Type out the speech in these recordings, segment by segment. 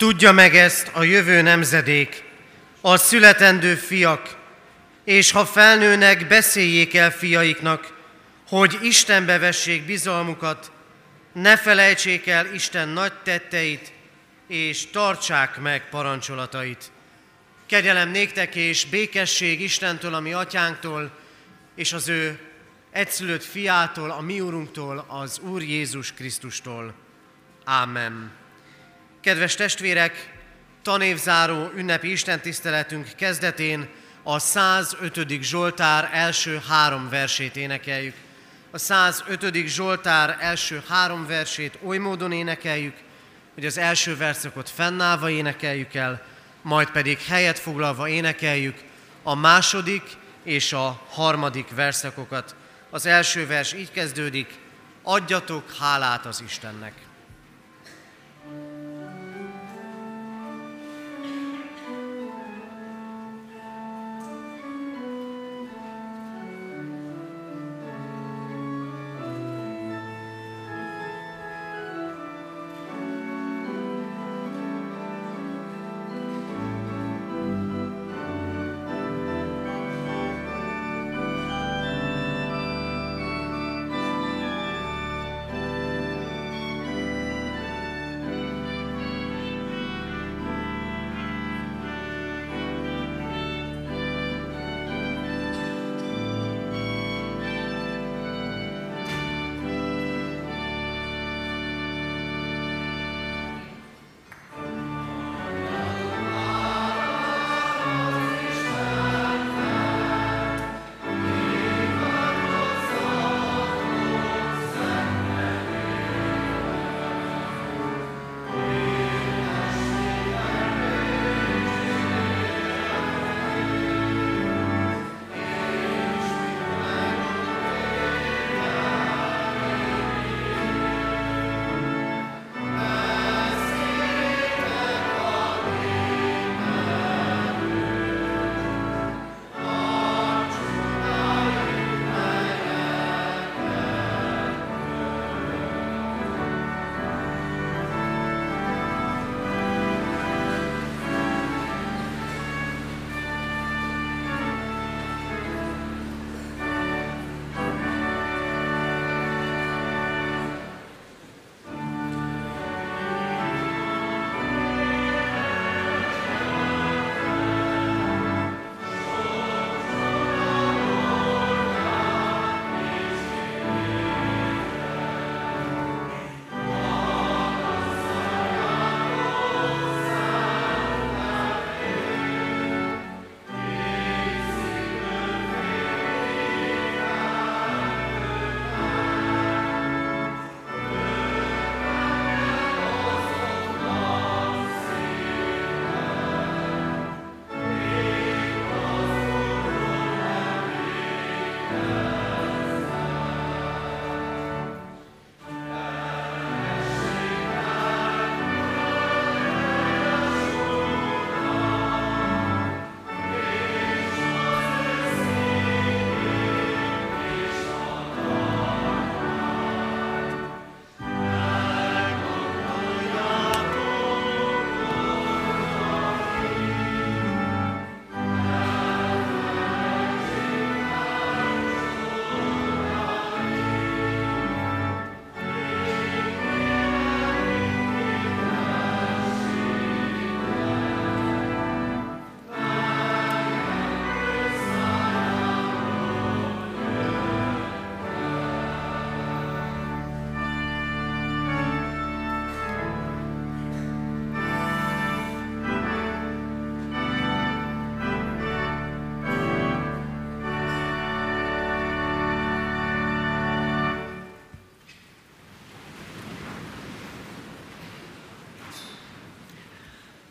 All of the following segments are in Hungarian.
Tudja meg ezt a jövő nemzedék, a születendő fiak, és ha felnőnek, beszéljék el fiaiknak, hogy Istenbe vessék bizalmukat, ne felejtsék el Isten nagy tetteit, és tartsák meg parancsolatait. Kegyelem néktek és békesség Istentől, a mi atyánktól, és az ő egyszülött fiától, a mi úrunktól, az Úr Jézus Krisztustól. Ámen. Kedves testvérek, tanévzáró ünnepi istentiszteletünk kezdetén a 105. Zsoltár első három versét énekeljük. A 105. Zsoltár első három versét oly módon énekeljük, hogy az első verszakot fennállva énekeljük el, majd pedig helyet foglalva énekeljük a második és a harmadik verszakokat. Az első vers így kezdődik, adjatok hálát az Istennek.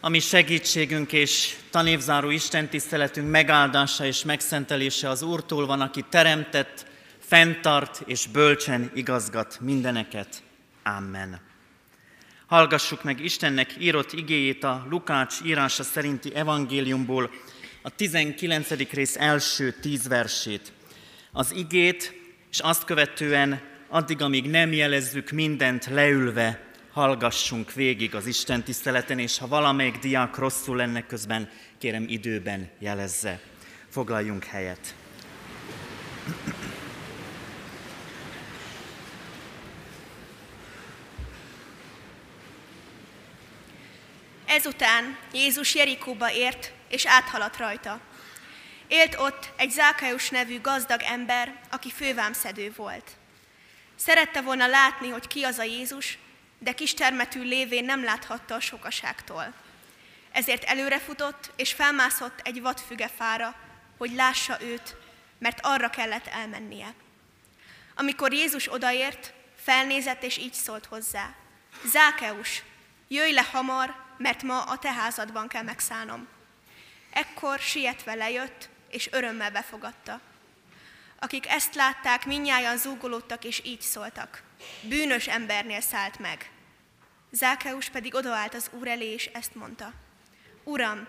Ami segítségünk és tanévzáró Isten tiszteletünk megáldása és megszentelése az Úrtól van, aki teremtett, fenntart és bölcsen igazgat mindeneket. Amen. Hallgassuk meg Istennek írott igéjét a Lukács írása szerinti evangéliumból, a 19. rész első tíz versét. Az igét, és azt követően addig, amíg nem jelezzük mindent leülve, hallgassunk végig az Isten tiszteleten, és ha valamelyik diák rosszul lenne közben, kérem időben jelezze. Foglaljunk helyet. Ezután Jézus Jerikóba ért, és áthaladt rajta. Élt ott egy Zákályus nevű gazdag ember, aki fővámszedő volt. Szerette volna látni, hogy ki az a Jézus, de kistermetű lévén nem láthatta a sokaságtól. Ezért előrefutott, és felmászott egy vadfügefára, hogy lássa őt, mert arra kellett elmennie. Amikor Jézus odaért, felnézett, és így szólt hozzá. Zákeus, jöjj le hamar, mert ma a te házadban kell megszállnom. Ekkor sietve lejött, és örömmel befogadta. Akik ezt látták, minnyáján zúgolódtak, és így szóltak. Bűnös embernél szállt meg. Zákeus pedig odaállt az úr elé, és ezt mondta. Uram,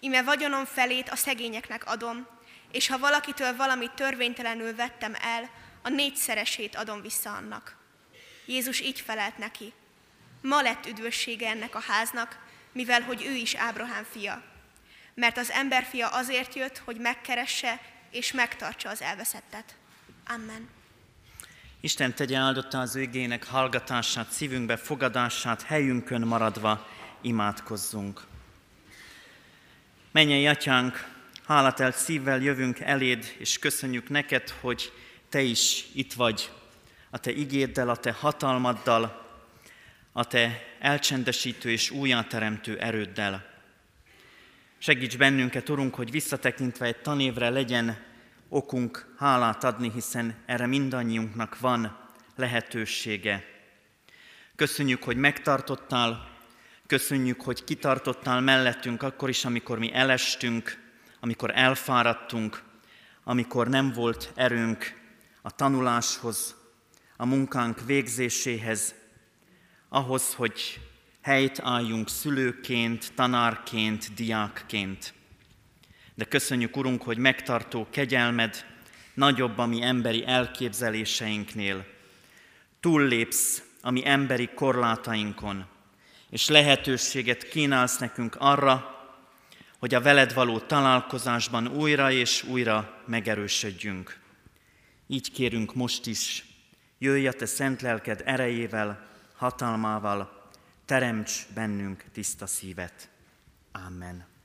ime vagyonom felét a szegényeknek adom, és ha valakitől valamit törvénytelenül vettem el, a négyszeresét adom vissza annak. Jézus így felelt neki. Ma lett üdvössége ennek a háznak, mivel hogy ő is Ábrahám fia. Mert az emberfia azért jött, hogy megkeresse és megtartsa az elveszettet. Amen. Isten tegye áldotta az ő hallgatását, szívünkbe fogadását, helyünkön maradva imádkozzunk. Menjen, Atyánk, hálátelt szívvel jövünk eléd, és köszönjük neked, hogy Te is itt vagy, a Te igéddel, a Te hatalmaddal, a Te elcsendesítő és újjáteremtő erőddel. Segíts bennünket, Urunk, hogy visszatekintve egy tanévre legyen okunk hálát adni, hiszen erre mindannyiunknak van lehetősége. Köszönjük, hogy megtartottál, köszönjük, hogy kitartottál mellettünk akkor is, amikor mi elestünk, amikor elfáradtunk, amikor nem volt erőnk a tanuláshoz, a munkánk végzéséhez, ahhoz, hogy helyt álljunk szülőként, tanárként, diákként. De köszönjük, Urunk, hogy megtartó kegyelmed nagyobb a mi emberi elképzeléseinknél. Túllépsz a mi emberi korlátainkon, és lehetőséget kínálsz nekünk arra, hogy a veled való találkozásban újra és újra megerősödjünk. Így kérünk most is, jöjj a te szent lelked erejével, hatalmával, teremts bennünk tiszta szívet. Amen.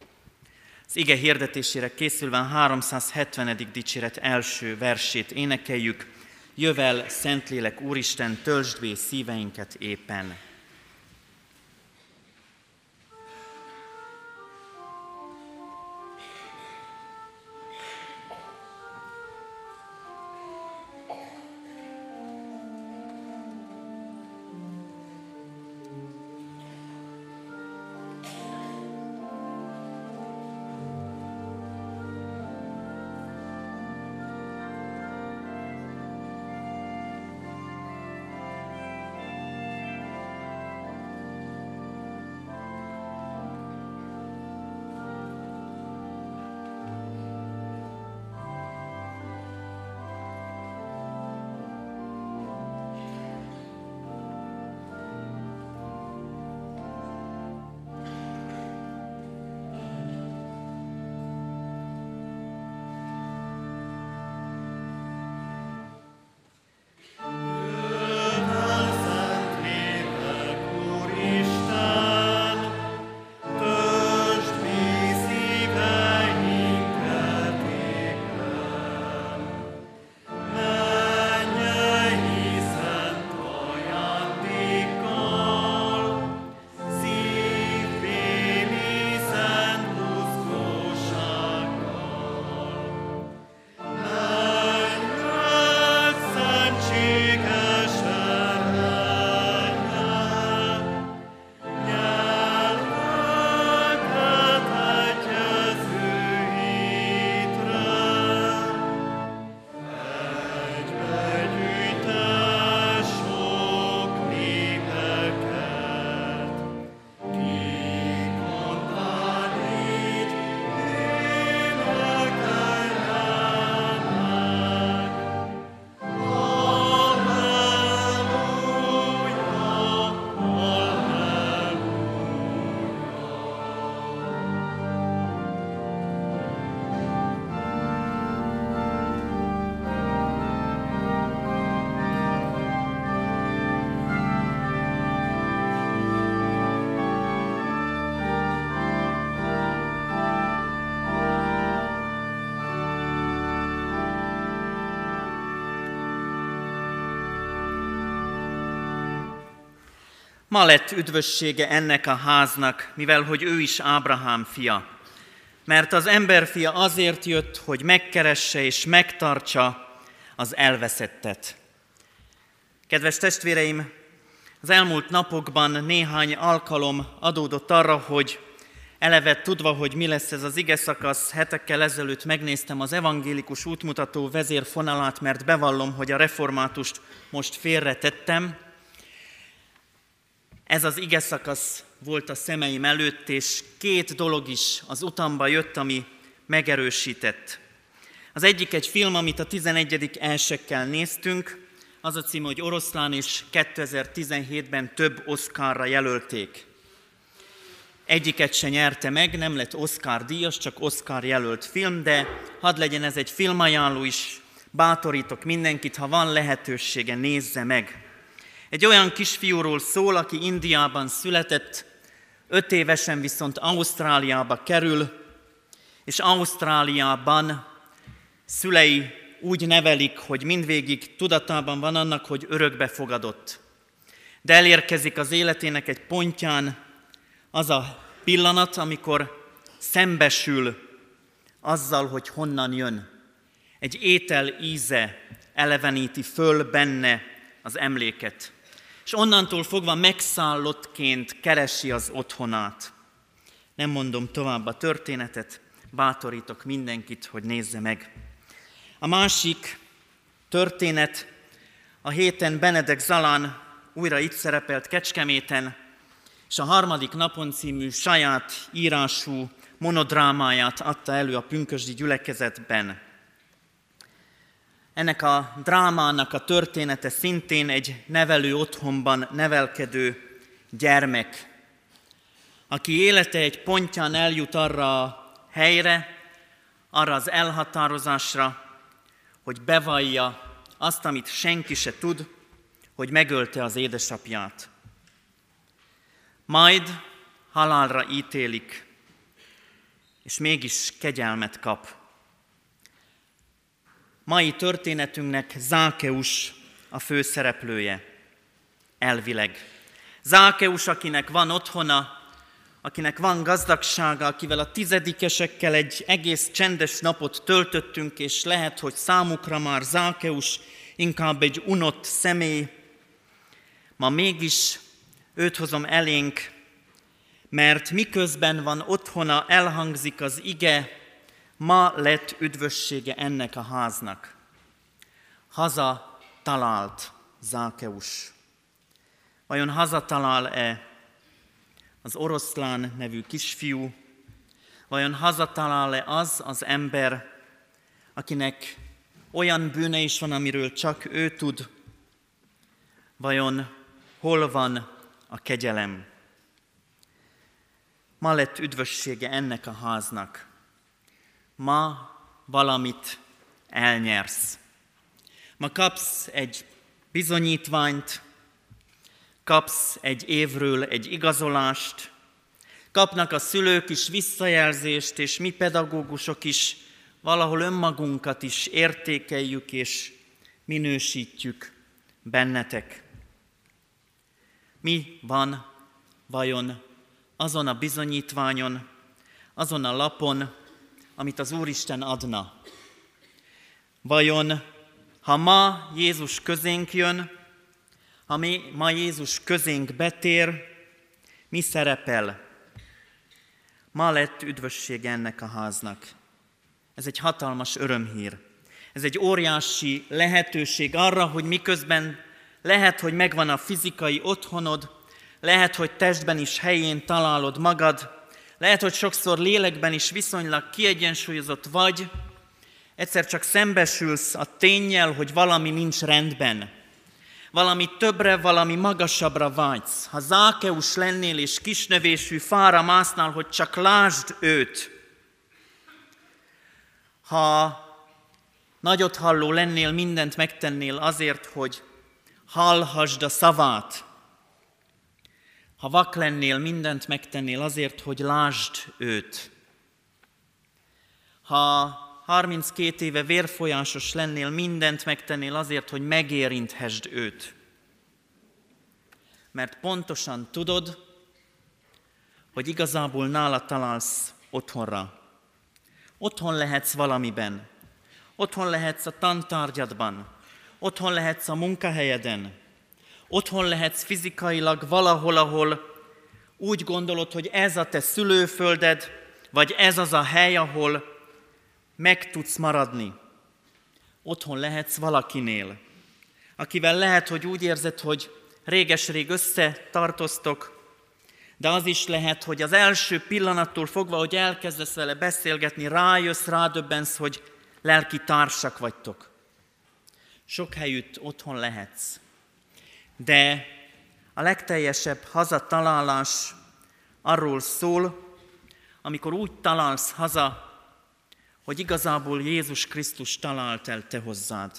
Az ige hirdetésére készülve 370. dicséret első versét énekeljük. Jövel, Szentlélek Úristen, töltsd be szíveinket éppen. Ma lett üdvössége ennek a háznak, mivel hogy ő is Ábrahám fia. Mert az emberfia azért jött, hogy megkeresse és megtartsa az elveszettet. Kedves testvéreim, az elmúlt napokban néhány alkalom adódott arra, hogy eleve tudva, hogy mi lesz ez az ige szakasz, hetekkel ezelőtt megnéztem az evangélikus útmutató vezérfonalát, mert bevallom, hogy a reformátust most félretettem. Ez az ige szakasz volt a szemeim előtt, és két dolog is az utamba jött, ami megerősített. Az egyik egy film, amit a 11. elsekkel néztünk, az a cím, hogy Oroszlán, és 2017-ben több Oscarra jelölték. Egyiket se nyerte meg, nem lett Oscar díjas, csak Oscar jelölt film, de hadd legyen ez egy filmajánló is, bátorítok mindenkit, ha van lehetősége, nézze meg. Egy olyan kisfiúról szól, aki Indiában született, öt évesen viszont Ausztráliába kerül, és Ausztráliában szülei úgy nevelik, hogy mindvégig tudatában van annak, hogy örökbe fogadott. De elérkezik az életének egy pontján az a pillanat, amikor szembesül azzal, hogy honnan jön. Egy étel íze eleveníti föl benne az emléket. És onnantól fogva megszállottként keresi az otthonát. Nem mondom tovább a történetet, bátorítok mindenkit, hogy nézze meg. A másik történet a héten Benedek Zalán újra itt szerepelt Kecskeméten, és a harmadik napon című saját írású monodrámáját adta elő a pünkösdi gyülekezetben. Ennek a drámának a története szintén egy nevelő otthonban nevelkedő gyermek, aki élete egy pontján eljut arra a helyre, arra az elhatározásra, hogy bevallja azt, amit senki se tud, hogy megölte az édesapját. Majd halálra ítélik, és mégis kegyelmet kap. Mai történetünknek Zákeus a főszereplője, elvileg. Zákeus, akinek van otthona, akinek van gazdagsága, akivel a tizedikesekkel egy egész csendes napot töltöttünk, és lehet, hogy számukra már Zákeus inkább egy unott személy, ma mégis őt hozom elénk, mert miközben van otthona, elhangzik az ige, ma lett üdvössége ennek a háznak. Haza talált Zákeus. Vajon hazatalál-e az oroszlán nevű kisfiú, vajon hazatalál-e az az ember, akinek olyan bűne is van, amiről csak ő tud, vajon hol van a kegyelem? Ma lett üdvössége ennek a háznak. Ma valamit elnyersz. Ma kapsz egy bizonyítványt, kapsz egy évről egy igazolást, kapnak a szülők is visszajelzést, és mi pedagógusok is valahol önmagunkat is értékeljük és minősítjük bennetek. Mi van vajon azon a bizonyítványon, azon a lapon, amit az Úristen adna? Vajon, ha ma Jézus közénk jön, ha mi ma Jézus közénk betér, mi szerepel? Ma lett üdvösség ennek a háznak. Ez egy hatalmas örömhír. Ez egy óriási lehetőség arra, hogy miközben lehet, hogy megvan a fizikai otthonod, lehet, hogy testben is helyén találod magad, lehet, hogy sokszor lélekben is viszonylag kiegyensúlyozott vagy, egyszer csak szembesülsz a tényel, hogy valami nincs rendben. Valami többre, valami magasabbra vágysz. Ha Zákeus lennél és kisnövésű fára másznál, hogy csak lásd őt, ha nagyot halló lennél, mindent megtennél azért, hogy hallhasd a szavát, ha vak lennél, mindent megtennél azért, hogy lásd őt. Ha 32 éve vérfolyásos lennél, mindent megtennél azért, hogy megérinthesd őt. mert pontosan tudod, hogy igazából nála találsz otthonra. Otthon lehetsz valamiben. Otthon lehetsz a tantárgyadban. Otthon lehetsz a munkahelyeden. Otthon lehetsz fizikailag valahol, ahol úgy gondolod, hogy ez a te szülőfölded, vagy ez az a hely, ahol meg tudsz maradni. Otthon lehetsz valakinél, akivel lehet, hogy úgy érzed, hogy réges-rég összetartoztok, de az is lehet, hogy az első pillanattól fogva, hogy elkezdesz vele beszélgetni, rájössz, rádöbbensz, hogy lelki társak vagytok. Sok helyütt otthon lehetsz. De a legteljesebb hazatalálás arról szól, amikor úgy találsz haza, hogy igazából Jézus Krisztus talált el te hozzád.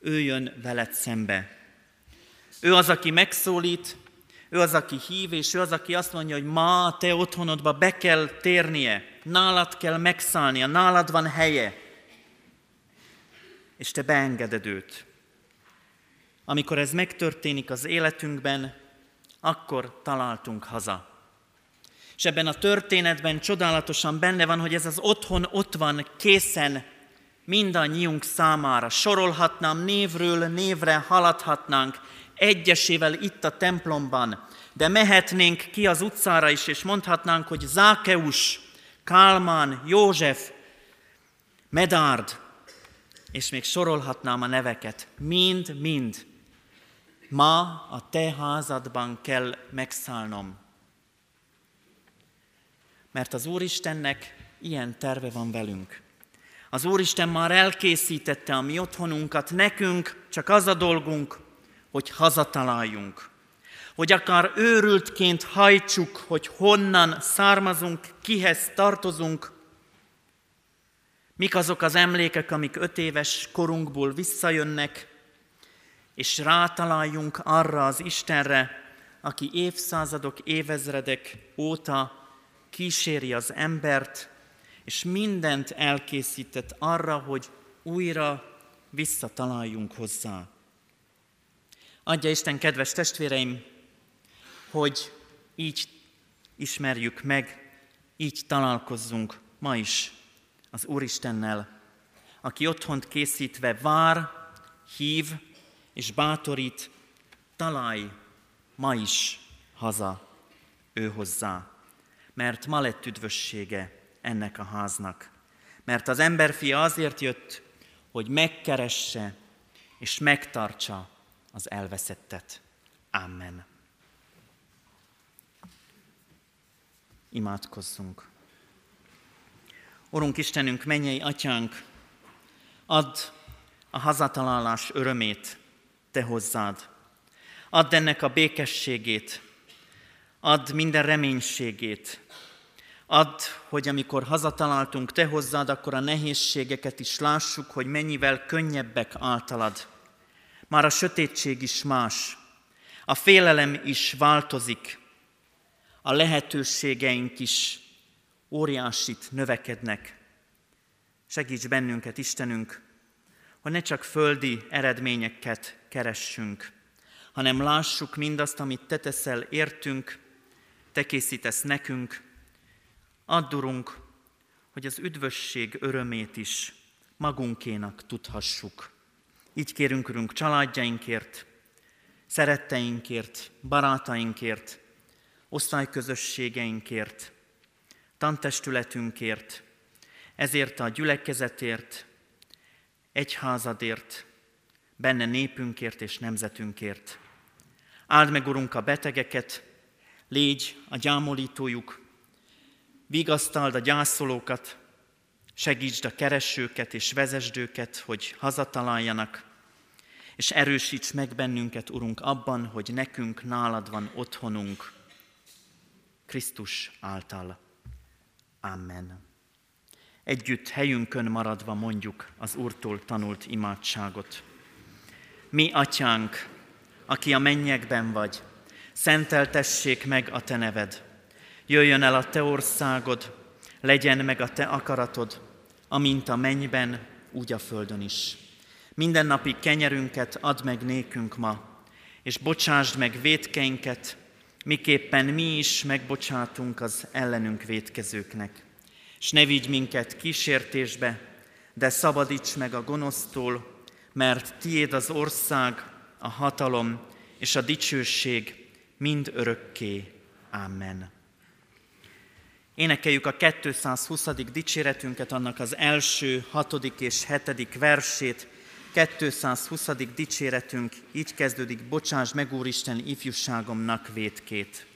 Ő jön veled szembe. Ő az, aki megszólít, ő az, aki hív, és ő az, aki azt mondja, hogy ma te otthonodba be kell térnie, nálad kell megszállnia, nálad van helye, és te beengeded őt. Amikor ez megtörténik az életünkben, akkor találtunk haza. És ebben a történetben csodálatosan benne van, hogy ez az otthon ott van készen mindannyiunk számára. Sorolhatnám névről névre, haladhatnánk egyesével itt a templomban, de mehetnénk ki az utcára is, és mondhatnánk, hogy Zákeus, Kálmán, József, Medárd, és még sorolhatnám a neveket. Mind-mind ma a te házadban kell megszállnom. Mert az Úristennek ilyen terve van velünk. Az Úristen már elkészítette a mi otthonunkat, nekünk csak az a dolgunk, hogy hazataláljunk. Hogy akár őrültként hajtsuk, hogy honnan származunk, kihez tartozunk, mik azok az emlékek, amik öt éves korunkból visszajönnek, és rátaláljunk arra az Istenre, aki évszázadok, évezredek óta kíséri az embert, és mindent elkészített arra, hogy újra visszataláljunk hozzá. Adja Isten, kedves testvéreim, hogy így ismerjük meg, így találkozzunk ma is az Úristennel, aki otthont készítve vár, hív és bátorít, találj ma is haza ő hozzá, mert ma lett üdvössége ennek a háznak. Mert az emberfia azért jött, hogy megkeresse és megtartsa az elveszettet. Amen. Imádkozzunk. Urunk Istenünk, mennyei atyánk, add a hazatalálás örömét Te hozzád. Add ennek a békességét, add minden reménységét, Add, hogy amikor hazataláltunk Te hozzád, akkor a nehézségeket is lássuk, hogy mennyivel könnyebbek általad. Már a sötétség is más, a félelem is változik, a lehetőségeink is óriásit növekednek. Segíts bennünket, Istenünk, hogy ne csak földi eredményeket keressünk, hanem lássuk mindazt, amit Te teszel értünk, Te készítesz nekünk. Add, Urunk, hogy az üdvösség örömét is magunkénak tudhassuk. Így kérünk, Urunk, családjainkért, szeretteinkért, barátainkért, osztályközösségeinkért, tantestületünkért, ezért a gyülekezetért, egyházadért, benne népünkért és nemzetünkért. Áld meg, Urunk, a betegeket, légy a gyámolítójuk, vigasztald a gyászolókat, segítsd a keresőket és vezesd őket, hogy hazataláljanak, és erősíts meg bennünket, Urunk, abban, hogy nekünk nálad van otthonunk, Krisztus által. Amen. Együtt helyünkön maradva mondjuk az Úrtól tanult imádságot. Mi, Atyánk, aki a mennyekben vagy, szenteltessék meg a Te neved. Jöjjön el a Te országod, legyen meg a Te akaratod, amint a mennyben, úgy a földön is. Minden napi kenyerünket add meg nékünk ma, és bocsásd meg védkeinket, miképpen mi is megbocsátunk az ellenünk védkezőknek. És ne vigy minket kísértésbe, de szabadíts meg a gonosztól, mert tiéd az ország, a hatalom és a dicsőség mind örökké. Amen. Énekeljük a 220. dicséretünket, annak az első, hatodik és hetedik versét. 220. dicséretünk így kezdődik, bocsáss meg, Úristen, ifjúságomnak védkét.